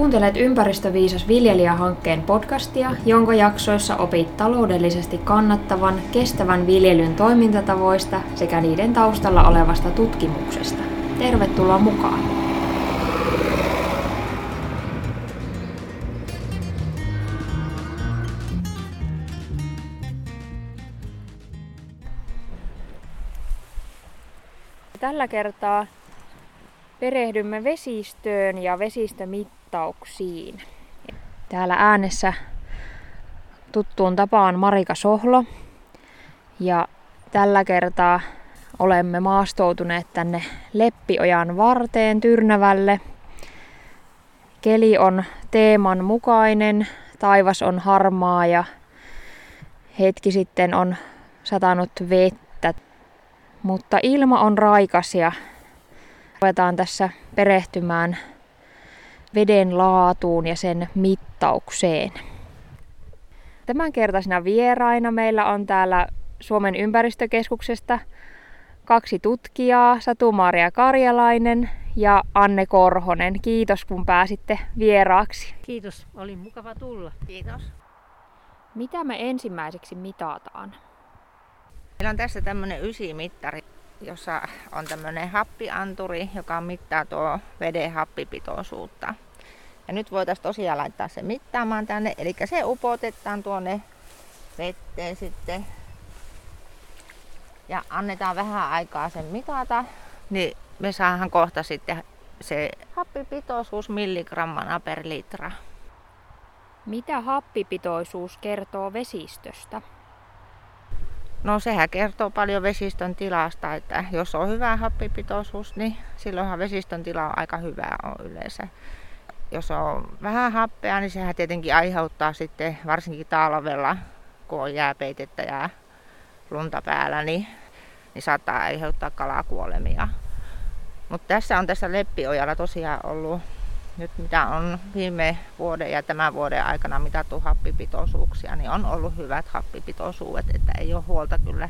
Kuuntelet Ympäristöviisas viljelijähankkeen podcastia, jonka jaksoissa opit taloudellisesti kannattavan, kestävän viljelyn toimintatavoista sekä niiden taustalla olevasta tutkimuksesta. Tervetuloa mukaan! Tällä kertaa perehdymme vesistöön ja vesistömittauksiin. Täällä äänessä tuttuun tapaan Marika Sohlo. Ja tällä kertaa olemme maastoutuneet tänne Leppiojan varteen Tyrnävälle. Keli on teeman mukainen, taivas on harmaa ja hetki sitten on satanut vettä. Mutta ilma on raikas ja Ruvetaan tässä perehtymään veden laatuun ja sen mittaukseen. Tämänkertaisena vieraina meillä on täällä Suomen ympäristökeskuksesta kaksi tutkijaa, Satu-Maria Karjalainen ja Anne Korhonen. Kiitos kun pääsitte vieraaksi. Kiitos, oli mukava tulla. Kiitos. Mitä me ensimmäiseksi mitataan? Meillä on tässä tämmöinen ysimittari jossa on tämmöinen happianturi, joka mittaa tuo veden happipitoisuutta. Ja nyt voitaisiin tosiaan laittaa se mittaamaan tänne, eli se upotetaan tuonne vetteen sitten. Ja annetaan vähän aikaa sen mitata, niin me saadaan kohta sitten se happipitoisuus milligrammana per litra. Mitä happipitoisuus kertoo vesistöstä? No sehän kertoo paljon vesistön tilasta, että jos on hyvä happipitoisuus, niin silloinhan vesistön tila on aika hyvä on yleensä. Jos on vähän happea, niin sehän tietenkin aiheuttaa sitten varsinkin talvella, kun on jääpeitettä ja lunta päällä, niin, niin saattaa aiheuttaa kalakuolemia. Mutta tässä on tässä Leppiojalla tosiaan ollut nyt mitä on viime vuoden ja tämän vuoden aikana mitattu happipitoisuuksia, niin on ollut hyvät happipitoisuudet, että ei ole huolta kyllä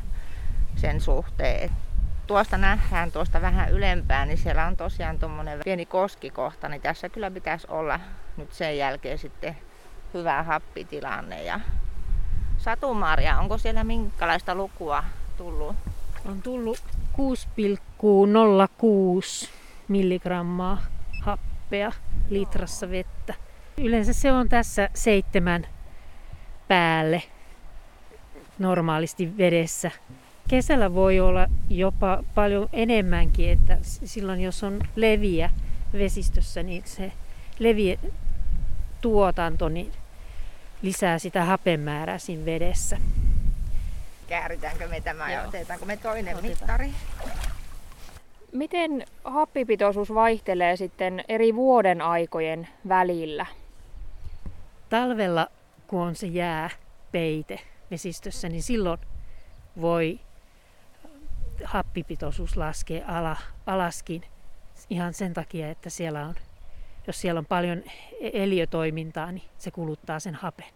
sen suhteen. Tuosta nähdään tuosta vähän ylempään, niin siellä on tosiaan tuommoinen pieni koskikohta, niin tässä kyllä pitäisi olla nyt sen jälkeen sitten hyvä happitilanne. Ja Satumaria, onko siellä minkälaista lukua tullut? On tullut 6,06 milligrammaa happea litrassa vettä. Yleensä se on tässä seitsemän päälle normaalisti vedessä. Kesällä voi olla jopa paljon enemmänkin, että silloin jos on leviä vesistössä, niin se leviä tuotanto niin lisää sitä hapemäärää siinä vedessä. Kääritäänkö me tämä ja otetaanko me toinen Otetaan. mittari? Miten happipitoisuus vaihtelee sitten eri vuoden aikojen välillä? Talvella, kun on se jää peite vesistössä, niin silloin voi happipitoisuus laskea ala, alaskin ihan sen takia, että siellä on, jos siellä on paljon eliötoimintaa, niin se kuluttaa sen hapen.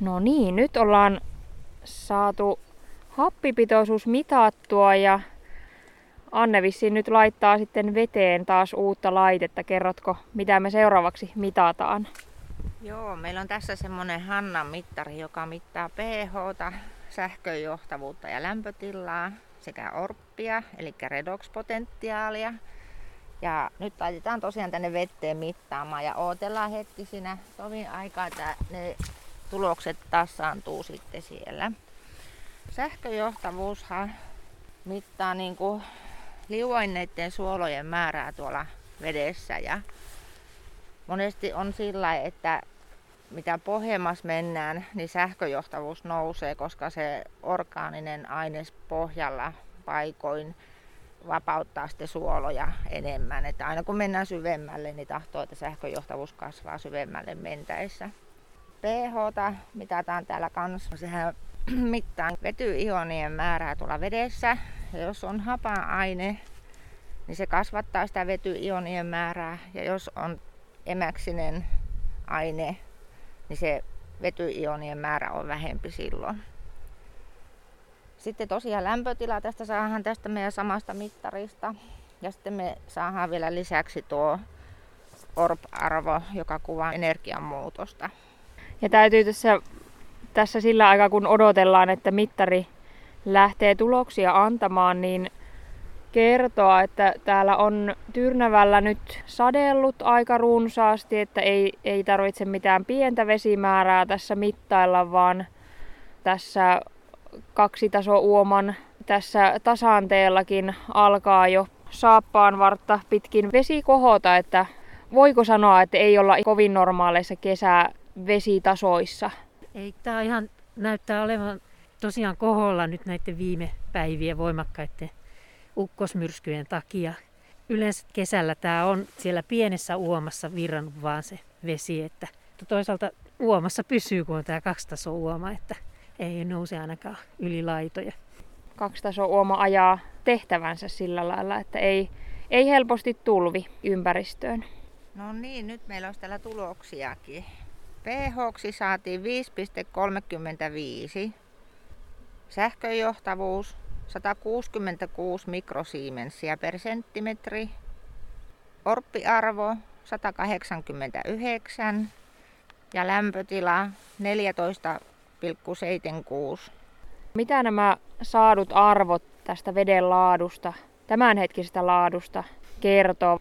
No niin, nyt ollaan saatu happipitoisuus mitattua ja Anne vissiin nyt laittaa sitten veteen taas uutta laitetta. Kerrotko, mitä me seuraavaksi mitataan? Joo, meillä on tässä semmoinen Hannan mittari, joka mittaa pH, sähköjohtavuutta ja lämpötilaa sekä orppia, eli redox-potentiaalia. Ja nyt laitetaan tosiaan tänne vetteen mittaamaan ja odotellaan hetki siinä tovin aikaa, että ne tulokset tasaantuu sitten siellä. Sähköjohtavuushan mittaa niin kuin liuenneiden suolojen määrää tuolla vedessä ja monesti on sillä, että mitä pohjemmas mennään, niin sähköjohtavuus nousee, koska se orgaaninen aines pohjalla paikoin vapauttaa sitten suoloja enemmän. Että aina kun mennään syvemmälle, niin tahtoo, että sähköjohtavuus kasvaa syvemmälle mentäessä. pH mitataan täällä kanssa. Sehän mittaa vetyionien määrää tuolla vedessä ja jos on hapa-aine, niin se kasvattaa sitä vetyionien määrää. Ja jos on emäksinen aine, niin se vetyionien määrä on vähempi silloin. Sitten tosiaan lämpötila tästä saadaan tästä meidän samasta mittarista. Ja sitten me saadaan vielä lisäksi tuo ORP-arvo, joka kuvaa energianmuutosta. Ja täytyy tässä, tässä sillä aikaa, kun odotellaan, että mittari lähtee tuloksia antamaan, niin kertoa, että täällä on Tyrnävällä nyt sadellut aika runsaasti, että ei, ei tarvitse mitään pientä vesimäärää tässä mittailla, vaan tässä kaksitaso uoman tässä tasanteellakin alkaa jo saappaan vartta pitkin vesi kohota, että voiko sanoa, että ei olla kovin normaaleissa kesävesitasoissa? Ei, tämä ihan näyttää olevan tosiaan koholla nyt näiden viime päivien voimakkaiden ukkosmyrskyjen takia. Yleensä kesällä tämä on siellä pienessä uomassa virrannut vaan se vesi, että toisaalta uomassa pysyy, kun on tämä kaksitaso uoma, että ei nouse ainakaan yli laitoja. Kaksitaso uoma ajaa tehtävänsä sillä lailla, että ei, ei helposti tulvi ympäristöön. No niin, nyt meillä on täällä tuloksiakin. pH saatiin 5,35. Sähköjohtavuus 166 mikrosiimensiä per senttimetri. Orppiarvo 189 ja lämpötila 14,76. Mitä nämä saadut arvot tästä veden laadusta, tämänhetkisestä laadusta kertoo?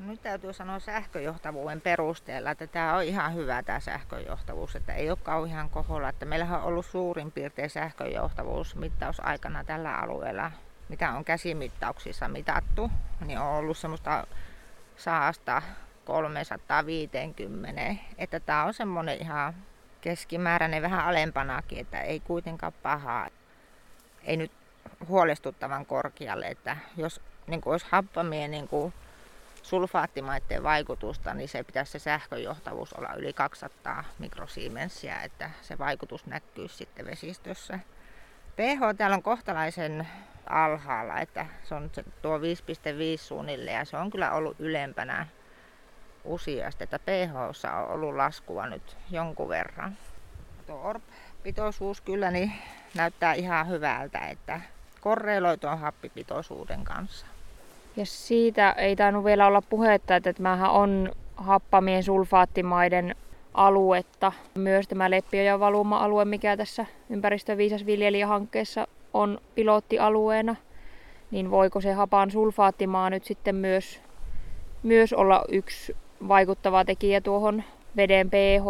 Nyt täytyy sanoa sähköjohtavuuden perusteella, että tämä on ihan hyvä tämä sähköjohtavuus, että ei ole kauhean koholla. Että meillähän on ollut suurin piirtein sähköjohtavuus mittausaikana tällä alueella, mitä on käsimittauksissa mitattu, niin on ollut semmoista saasta 350, että tämä on semmoinen ihan keskimääräinen, vähän alempanakin, että ei kuitenkaan pahaa. Ei nyt huolestuttavan korkealle, että jos niin kuin olisi happamia niin kuin sulfaattimaiden vaikutusta, niin se pitäisi se sähköjohtavuus olla yli 200 mikrosiemensiä, että se vaikutus näkyy sitten vesistössä. pH täällä on kohtalaisen alhaalla, että se on tuo 5,5 suunnilleen ja se on kyllä ollut ylempänä useasti, että pH on ollut laskua nyt jonkun verran. Tuo ORP-pitoisuus kyllä niin näyttää ihan hyvältä, että korreloi tuon happipitoisuuden kanssa. Ja siitä ei tainnut vielä olla puhetta, että tämähän on happamien sulfaattimaiden aluetta. Myös tämä Leppiojan valuma-alue, mikä tässä ympäristöviisas viljelijähankkeessa on pilottialueena, niin voiko se hapan sulfaattimaa nyt sitten myös, myös olla yksi vaikuttava tekijä tuohon veden pH?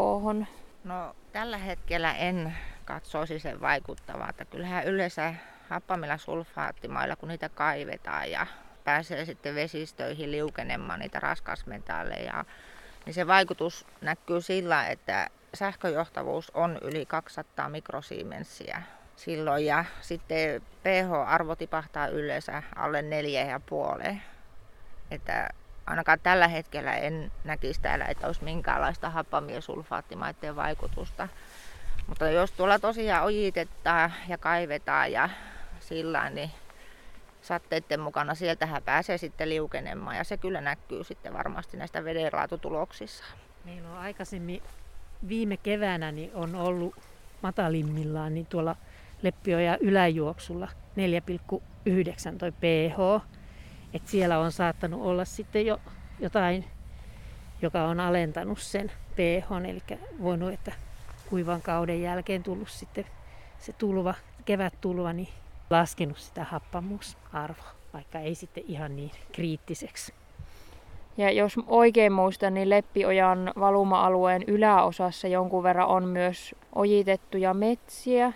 No tällä hetkellä en katsoisi sen vaikuttavaa. Että kyllähän yleensä happamilla sulfaattimailla, kun niitä kaivetaan ja pääsee sitten vesistöihin liukenemaan niitä raskasmetalleja, niin se vaikutus näkyy sillä, että sähköjohtavuus on yli 200 mikrosiemensiä silloin ja sitten pH-arvo tipahtaa yleensä alle 4,5. Että ainakaan tällä hetkellä en näkisi täällä, että olisi minkäänlaista happamia sulfaattimaiden vaikutusta. Mutta jos tuolla tosiaan ojitetaan ja kaivetaan ja sillä niin satteiden mukana, sieltähän pääsee sitten liukenemaan ja se kyllä näkyy sitten varmasti näistä vedenlaatutuloksissa. Meillä on aikaisemmin viime keväänä niin on ollut matalimmillaan niin tuolla Leppioja yläjuoksulla 4,9 toi pH. Et siellä on saattanut olla sitten jo jotain, joka on alentanut sen pH, eli voinut, että kuivan kauden jälkeen tullut sitten se tulva, kevättulva, niin laskenut sitä happamuusarvoa, vaikka ei sitten ihan niin kriittiseksi. Ja jos oikein muistan, niin Leppiojan valuma-alueen yläosassa jonkun verran on myös ojitettuja metsiä.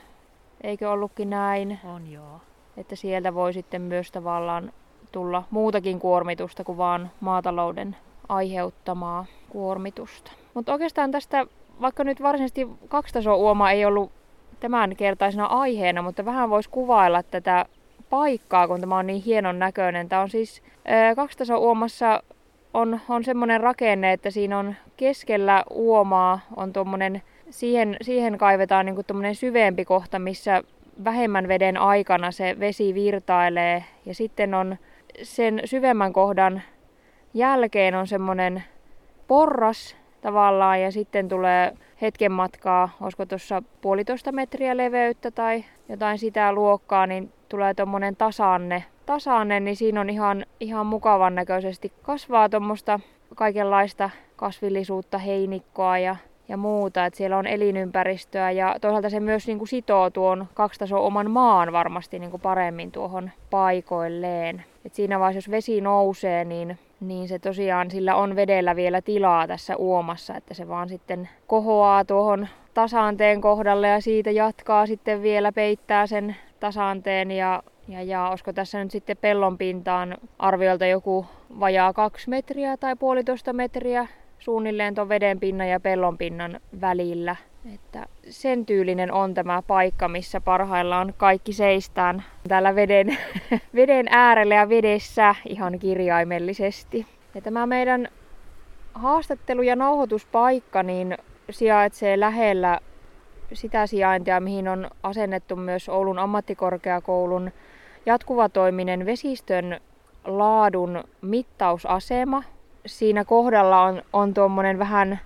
Eikö ollutkin näin? On joo. Että sieltä voi sitten myös tavallaan tulla muutakin kuormitusta kuin vaan maatalouden aiheuttamaa kuormitusta. Mutta oikeastaan tästä, vaikka nyt varsinaisesti kaksitaso uoma ei ollut tämän kertaisena aiheena, mutta vähän voisi kuvailla tätä paikkaa, kun tämä on niin hienon näköinen. Tämä on siis kaksitaso uomassa on, on semmoinen rakenne, että siinä on keskellä uomaa on tuommoinen, siihen, siihen kaivetaan niin syvempi kohta, missä vähemmän veden aikana se vesi virtailee. Ja sitten on sen syvemmän kohdan jälkeen on semmoinen porras tavallaan ja sitten tulee hetken matkaa, olisiko tuossa puolitoista metriä leveyttä tai jotain sitä luokkaa, niin tulee tuommoinen tasanne. Tasanne, niin siinä on ihan, ihan mukavan näköisesti kasvaa tuommoista kaikenlaista kasvillisuutta, heinikkoa ja, ja muuta, että siellä on elinympäristöä ja toisaalta se myös niin kuin sitoo tuon kaksitason oman maan varmasti niin kuin paremmin tuohon paikoilleen. Et siinä vaiheessa, jos vesi nousee, niin, niin se tosiaan sillä on vedellä vielä tilaa tässä uomassa, että se vaan sitten kohoaa tuohon tasanteen kohdalle ja siitä jatkaa sitten vielä peittää sen tasanteen ja ja, ja olisiko tässä nyt sitten pellon pintaan arviolta joku vajaa kaksi metriä tai puolitoista metriä suunnilleen tuon veden pinnan ja pellon pinnan välillä. Että sen tyylinen on tämä paikka, missä parhaillaan kaikki seistään täällä veden, veden äärellä ja vedessä ihan kirjaimellisesti. Ja tämä meidän haastattelu- ja nauhoituspaikka niin sijaitsee lähellä sitä sijaintia, mihin on asennettu myös Oulun ammattikorkeakoulun jatkuvatoiminen vesistön laadun mittausasema. Siinä kohdalla on, on tuommoinen vähän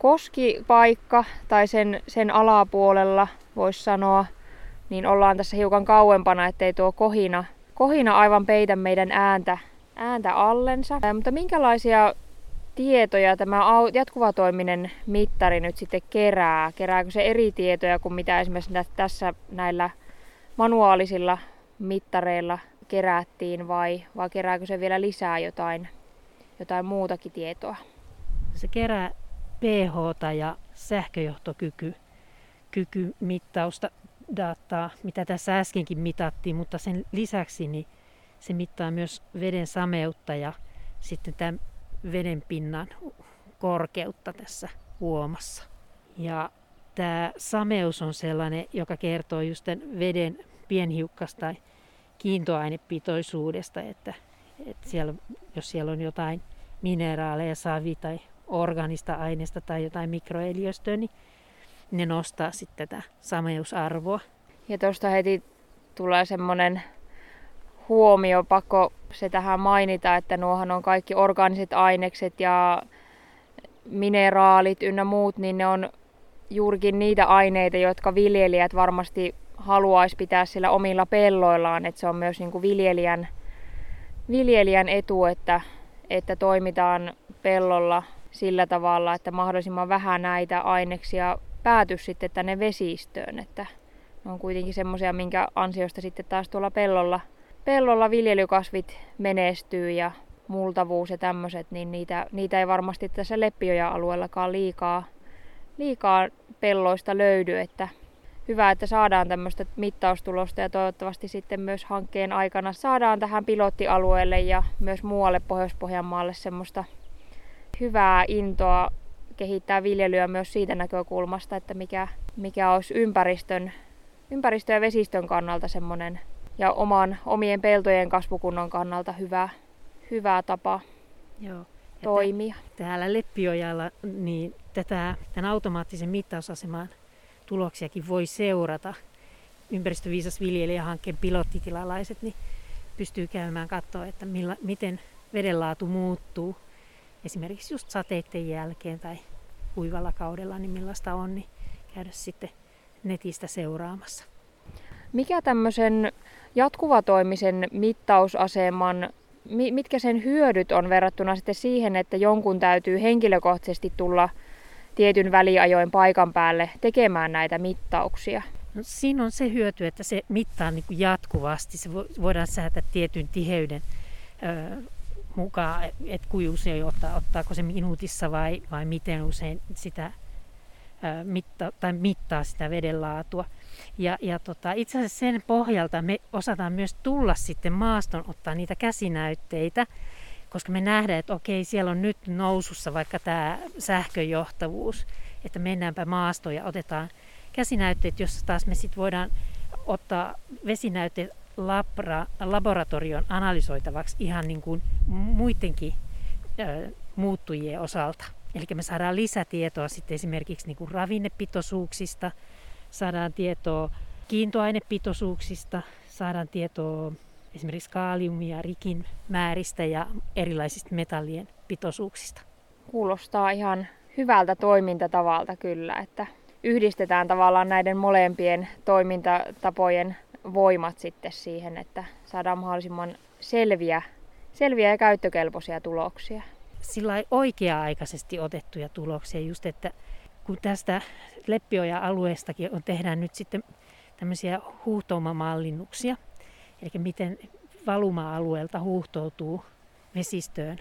koskipaikka tai sen, sen alapuolella voisi sanoa, niin ollaan tässä hiukan kauempana, ettei tuo kohina, kohina aivan peitä meidän ääntä, ääntä allensa. Mutta minkälaisia tietoja tämä jatkuvatoiminen mittari nyt sitten kerää? Kerääkö se eri tietoja kuin mitä esimerkiksi tässä näillä manuaalisilla mittareilla kerättiin vai, vai kerääkö se vielä lisää jotain, jotain muutakin tietoa? Se kerää pH ja sähköjohtokyky kyky mittausta dataa, mitä tässä äskenkin mitattiin, mutta sen lisäksi niin se mittaa myös veden sameutta ja sitten tämän veden pinnan korkeutta tässä huomassa. Ja tämä sameus on sellainen, joka kertoo just veden pienhiukkas- tai kiintoainepitoisuudesta, että, että siellä, jos siellä on jotain mineraaleja, savi tai organista aineesta tai jotain mikroeliöstöä, niin ne nostaa sitten tätä sameusarvoa. Ja tuosta heti tulee semmoinen huomio, pakko se tähän mainita, että nuohan on kaikki orgaaniset ainekset ja mineraalit ynnä muut, niin ne on juurikin niitä aineita, jotka viljelijät varmasti haluaisi pitää sillä omilla pelloillaan, että se on myös niin kuin viljelijän, viljelijän etu, että, että toimitaan pellolla sillä tavalla, että mahdollisimman vähän näitä aineksia pääty sitten tänne vesistöön, että ne on kuitenkin semmoisia, minkä ansiosta sitten taas tuolla pellolla, pellolla viljelykasvit menestyy ja multavuus ja tämmöiset, niin niitä, niitä ei varmasti tässä Leppioja-alueellakaan liikaa, liikaa pelloista löydy, että hyvä, että saadaan tämmöistä mittaustulosta ja toivottavasti sitten myös hankkeen aikana saadaan tähän pilottialueelle ja myös muualle Pohjois-Pohjanmaalle semmoista hyvää intoa kehittää viljelyä myös siitä näkökulmasta, että mikä, mikä olisi ympäristön, ympäristön ja vesistön kannalta semmoinen ja oman, omien peltojen kasvukunnon kannalta hyvä, hyvä tapa Joo. toimia. Täällä Leppiojalla niin tätä, tämän automaattisen mittausaseman tuloksiakin voi seurata. Ympäristöviisas viljelijähankkeen pilottitilalaiset niin pystyy käymään katsoa, että milla, miten vedenlaatu muuttuu esimerkiksi just sateiden jälkeen tai kuivalla kaudella, niin millaista on, niin käydä sitten netistä seuraamassa. Mikä tämmöisen jatkuvatoimisen mittausaseman, mitkä sen hyödyt on verrattuna sitten siihen, että jonkun täytyy henkilökohtaisesti tulla tietyn väliajoin paikan päälle tekemään näitä mittauksia? No, siinä on se hyöty, että se mittaa niin kuin jatkuvasti. Se voidaan säätää tietyn tiheyden ö, mukaan, että kuinka usein ottaa, ottaako se minuutissa vai, vai miten usein sitä mitta, tai mittaa sitä vedenlaatua. Ja, ja tota, itse asiassa sen pohjalta me osataan myös tulla sitten maaston ottaa niitä käsinäytteitä koska me nähdään, että okei, siellä on nyt nousussa vaikka tämä sähköjohtavuus, että mennäänpä maastoon ja otetaan käsinäytteet, jossa taas me sitten voidaan ottaa vesinäytteet labra, laboratorion analysoitavaksi ihan niin kuin muidenkin ö, muuttujien osalta. Eli me saadaan lisätietoa sitten esimerkiksi niin kuin ravinnepitoisuuksista, saadaan tietoa kiintoainepitoisuuksista, saadaan tietoa esimerkiksi kaaliumia, rikin määristä ja erilaisista metallien pitoisuuksista. Kuulostaa ihan hyvältä toimintatavalta kyllä, että yhdistetään tavallaan näiden molempien toimintatapojen voimat sitten siihen, että saadaan mahdollisimman selviä, selviä ja käyttökelpoisia tuloksia. sillä oikea-aikaisesti otettuja tuloksia, just että kun tästä Leppioja-alueestakin on, tehdään nyt sitten tämmöisiä huuhtoumamallinnuksia, eli miten valuma-alueelta huuhtoutuu vesistöön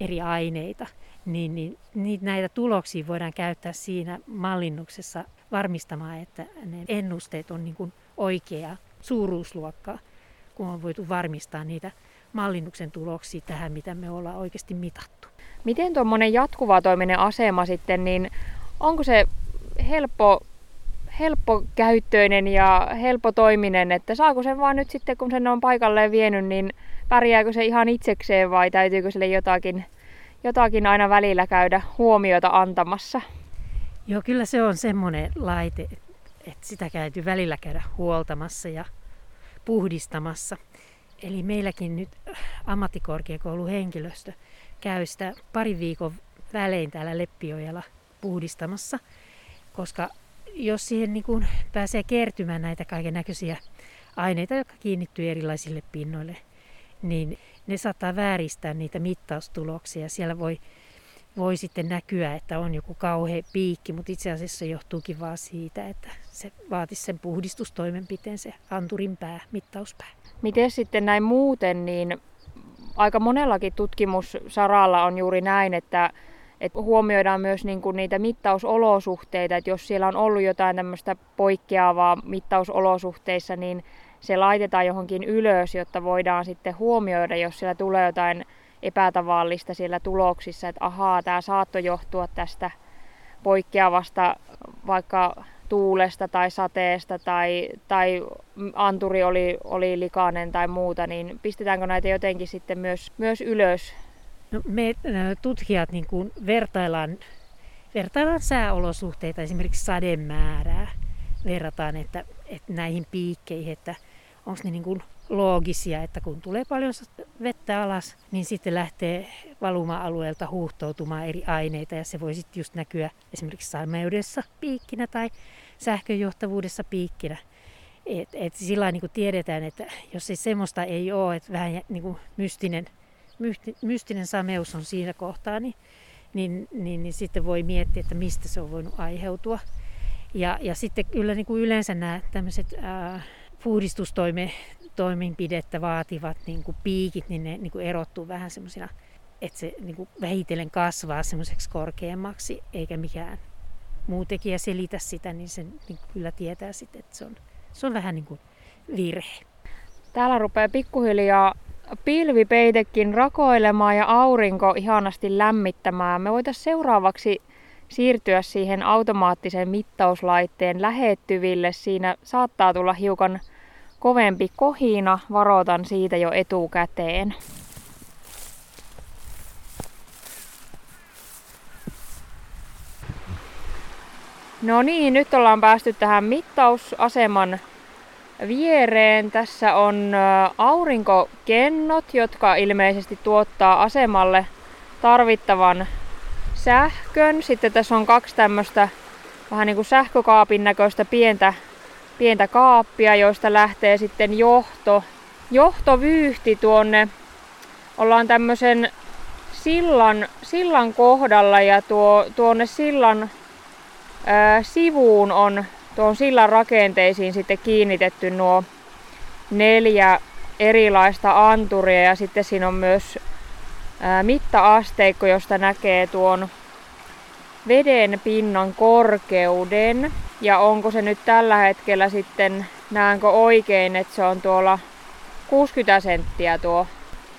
eri aineita, niin, niin, niin näitä tuloksia voidaan käyttää siinä mallinnuksessa varmistamaan, että ne ennusteet on niin kuin oikea suuruusluokkaa, kun on voitu varmistaa niitä mallinnuksen tuloksia tähän, mitä me ollaan oikeasti mitattu. Miten tuommoinen jatkuva toiminen asema sitten, niin onko se helppo, helppokäyttöinen ja helppotoiminen, että saako sen vaan nyt sitten, kun sen on paikalleen vienyt, niin pärjääkö se ihan itsekseen vai täytyykö sille jotakin, jotakin aina välillä käydä huomiota antamassa? Joo, kyllä se on semmoinen laite, että sitä käyty välillä käydä huoltamassa ja puhdistamassa. Eli meilläkin nyt ammattikorkeakoulun henkilöstö käy sitä pari viikon välein täällä Leppiojalla puhdistamassa, koska jos siihen niin kuin pääsee kertymään näitä kaiken näköisiä aineita, jotka kiinnittyy erilaisille pinnoille, niin ne saattaa vääristää niitä mittaustuloksia. Siellä voi, voi sitten näkyä, että on joku kauhea piikki, mutta itse asiassa se johtuukin vaan siitä, että se vaatisi sen puhdistustoimenpiteen, se anturin pää, mittauspää. Miten sitten näin muuten, niin aika monellakin tutkimussaralla on juuri näin, että, että huomioidaan myös niin kuin niitä mittausolosuhteita, että jos siellä on ollut jotain tämmöistä poikkeavaa mittausolosuhteissa, niin se laitetaan johonkin ylös, jotta voidaan sitten huomioida, jos siellä tulee jotain epätavallista siellä tuloksissa, että ahaa, tämä saattoi johtua tästä poikkeavasta vaikka tuulesta tai sateesta tai, tai anturi oli, oli likainen tai muuta, niin pistetäänkö näitä jotenkin sitten myös, myös ylös? No, me tutkijat niin kuin vertaillaan, vertaillaan sääolosuhteita, esimerkiksi sademäärää. Verrataan että, että näihin piikkeihin, että onko ne niin kuin loogisia, että kun tulee paljon vettä alas, niin sitten lähtee valuma-alueelta huuhtoutumaan eri aineita ja se voi sitten just näkyä esimerkiksi sameudessa piikkinä tai sähköjohtavuudessa piikkinä. Et, et sillä niin kuin tiedetään, että jos ei semmoista ei ole, että vähän niin kuin mystinen, mysti, mystinen sameus on siinä kohtaa, niin, niin, niin, niin sitten voi miettiä, että mistä se on voinut aiheutua. Ja, ja sitten kyllä niin kuin yleensä nämä tämmöiset puhdistustoimenpidettä vaativat niin kuin piikit, niin ne niin kuin erottuu vähän semmoisina, että se niin kuin vähitellen kasvaa semmoiseksi korkeammaksi, eikä mikään muu tekijä selitä sitä, niin sen niin kyllä tietää sitten, että se on, se on vähän niin kuin virhe. Täällä rupeaa pikkuhiljaa pilvipeitekin rakoilemaan ja aurinko ihanasti lämmittämään. Me voitaisiin seuraavaksi siirtyä siihen automaattisen mittauslaitteen lähettyville. Siinä saattaa tulla hiukan kovempi kohina, varoitan siitä jo etukäteen. No niin, nyt ollaan päästy tähän mittausaseman viereen. Tässä on aurinkokennot, jotka ilmeisesti tuottaa asemalle tarvittavan sähkön. Sitten tässä on kaksi tämmöistä vähän niin kuin sähkökaapin näköistä pientä, pientä kaappia, joista lähtee sitten johto, johtovyyhti tuonne. Ollaan tämmöisen sillan, sillan kohdalla ja tuo, tuonne sillan ää, sivuun on tuon sillan rakenteisiin sitten kiinnitetty nuo neljä erilaista anturia ja sitten siinä on myös ää, mittaasteikko, josta näkee tuon veden pinnan korkeuden. Ja onko se nyt tällä hetkellä sitten, näenkö oikein, että se on tuolla 60 senttiä tuo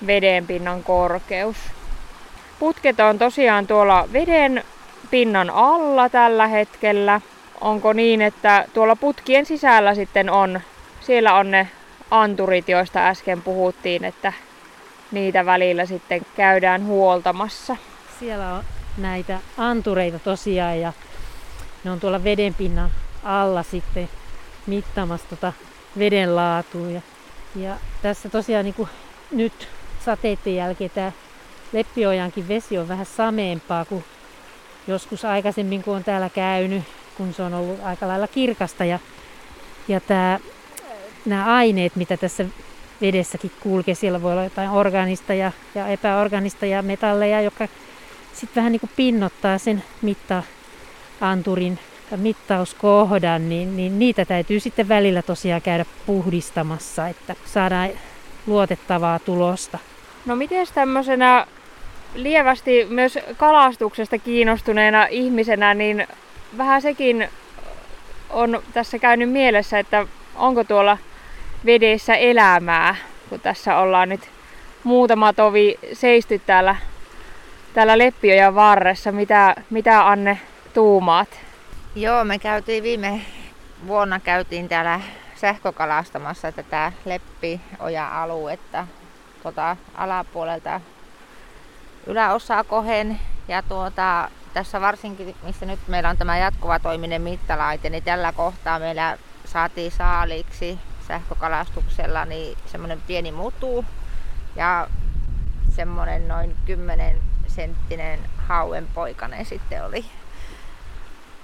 veden pinnan korkeus. Putket on tosiaan tuolla veden pinnan alla tällä hetkellä. Onko niin, että tuolla putkien sisällä sitten on, siellä on ne anturit, joista äsken puhuttiin, että niitä välillä sitten käydään huoltamassa. Siellä on näitä antureita tosiaan ja ne on tuolla vedenpinnan alla sitten mittaamassa tota veden laatua. Ja, ja tässä tosiaan niin kuin nyt sateiden jälkeen tämä Leppiojankin vesi on vähän sameempaa kuin joskus aikaisemmin, kun on täällä käynyt, kun se on ollut aika lailla kirkasta. Ja, ja tämä, nämä aineet, mitä tässä vedessäkin kulkee. Siellä voi olla jotain organista ja, ja epäorganista ja metalleja, jotka sitten vähän niin kuin pinnottaa sen mittaanturin mittauskohdan, niin, niin niitä täytyy sitten välillä tosiaan käydä puhdistamassa, että saadaan luotettavaa tulosta. No miten tämmöisenä lievästi myös kalastuksesta kiinnostuneena ihmisenä, niin vähän sekin on tässä käynyt mielessä, että onko tuolla vedessä elämää, kun tässä ollaan nyt muutama tovi seisty täällä, täällä Leppiojan varressa. Mitä, mitä Anne tuumaat? Joo, me käytiin viime vuonna käytiin täällä sähkökalastamassa tätä Leppioja-aluetta tuota alapuolelta yläosaa kohen. Ja tuota, tässä varsinkin, missä nyt meillä on tämä jatkuva toiminen mittalaite, niin tällä kohtaa meillä saatiin saaliksi sähkökalastuksella niin semmoinen pieni mutu ja semmoinen noin 10 senttinen hauenpoikainen sitten oli.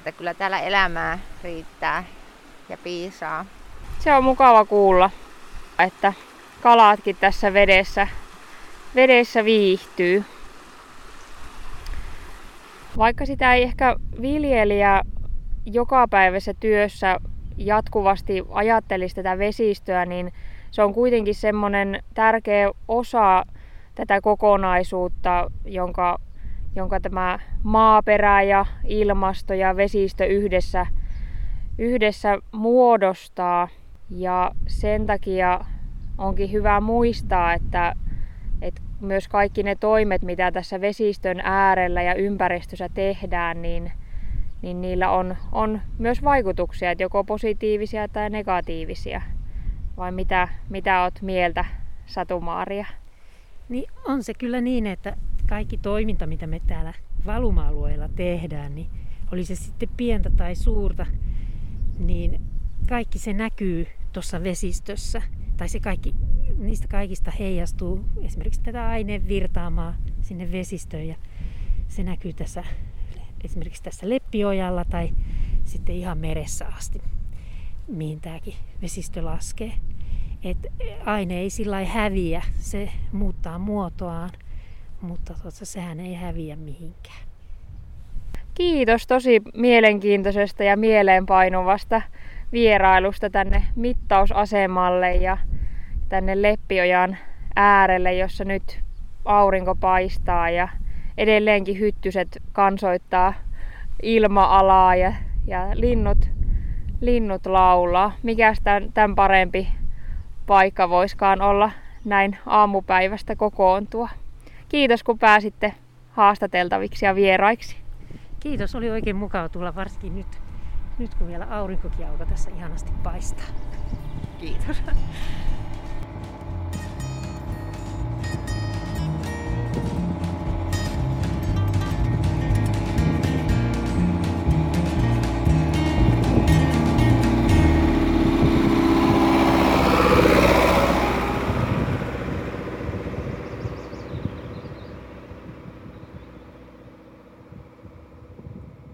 Että kyllä täällä elämää riittää ja piisaa. Se on mukava kuulla, että kalatkin tässä vedessä, vedessä viihtyy. Vaikka sitä ei ehkä viljelijä jokapäiväisessä työssä jatkuvasti ajattelisi tätä vesistöä, niin se on kuitenkin semmoinen tärkeä osa tätä kokonaisuutta, jonka, jonka tämä maaperä ja ilmasto ja vesistö yhdessä, yhdessä muodostaa. Ja sen takia onkin hyvä muistaa, että, että myös kaikki ne toimet, mitä tässä vesistön äärellä ja ympäristössä tehdään, niin, niin niillä on, on myös vaikutuksia, että joko positiivisia tai negatiivisia. Vai mitä, mitä oot mieltä, Satumaaria? Niin on se kyllä niin, että kaikki toiminta, mitä me täällä valuma-alueella tehdään, niin oli se sitten pientä tai suurta, niin kaikki se näkyy tuossa vesistössä. Tai se kaikki, niistä kaikista heijastuu esimerkiksi tätä aineen virtaamaa sinne vesistöön ja se näkyy tässä esimerkiksi tässä Leppiojalla tai sitten ihan meressä asti, mihin tämäkin vesistö laskee. Et aine ei sillä häviä, se muuttaa muotoaan, mutta tuota, sehän ei häviä mihinkään. Kiitos tosi mielenkiintoisesta ja mieleenpainuvasta vierailusta tänne mittausasemalle ja tänne Leppiojan äärelle, jossa nyt aurinko paistaa ja edelleenkin hyttyset kansoittaa ilma-alaa ja, ja linnut, linnut laulaa. Mikäs tämän, tämän parempi paikka voiskaan olla näin aamupäivästä kokoontua. Kiitos kun pääsitte haastateltaviksi ja vieraiksi. Kiitos, oli oikein mukava tulla varsinkin nyt, nyt kun vielä aurinkokin alkoi tässä ihanasti paistaa. Kiitos.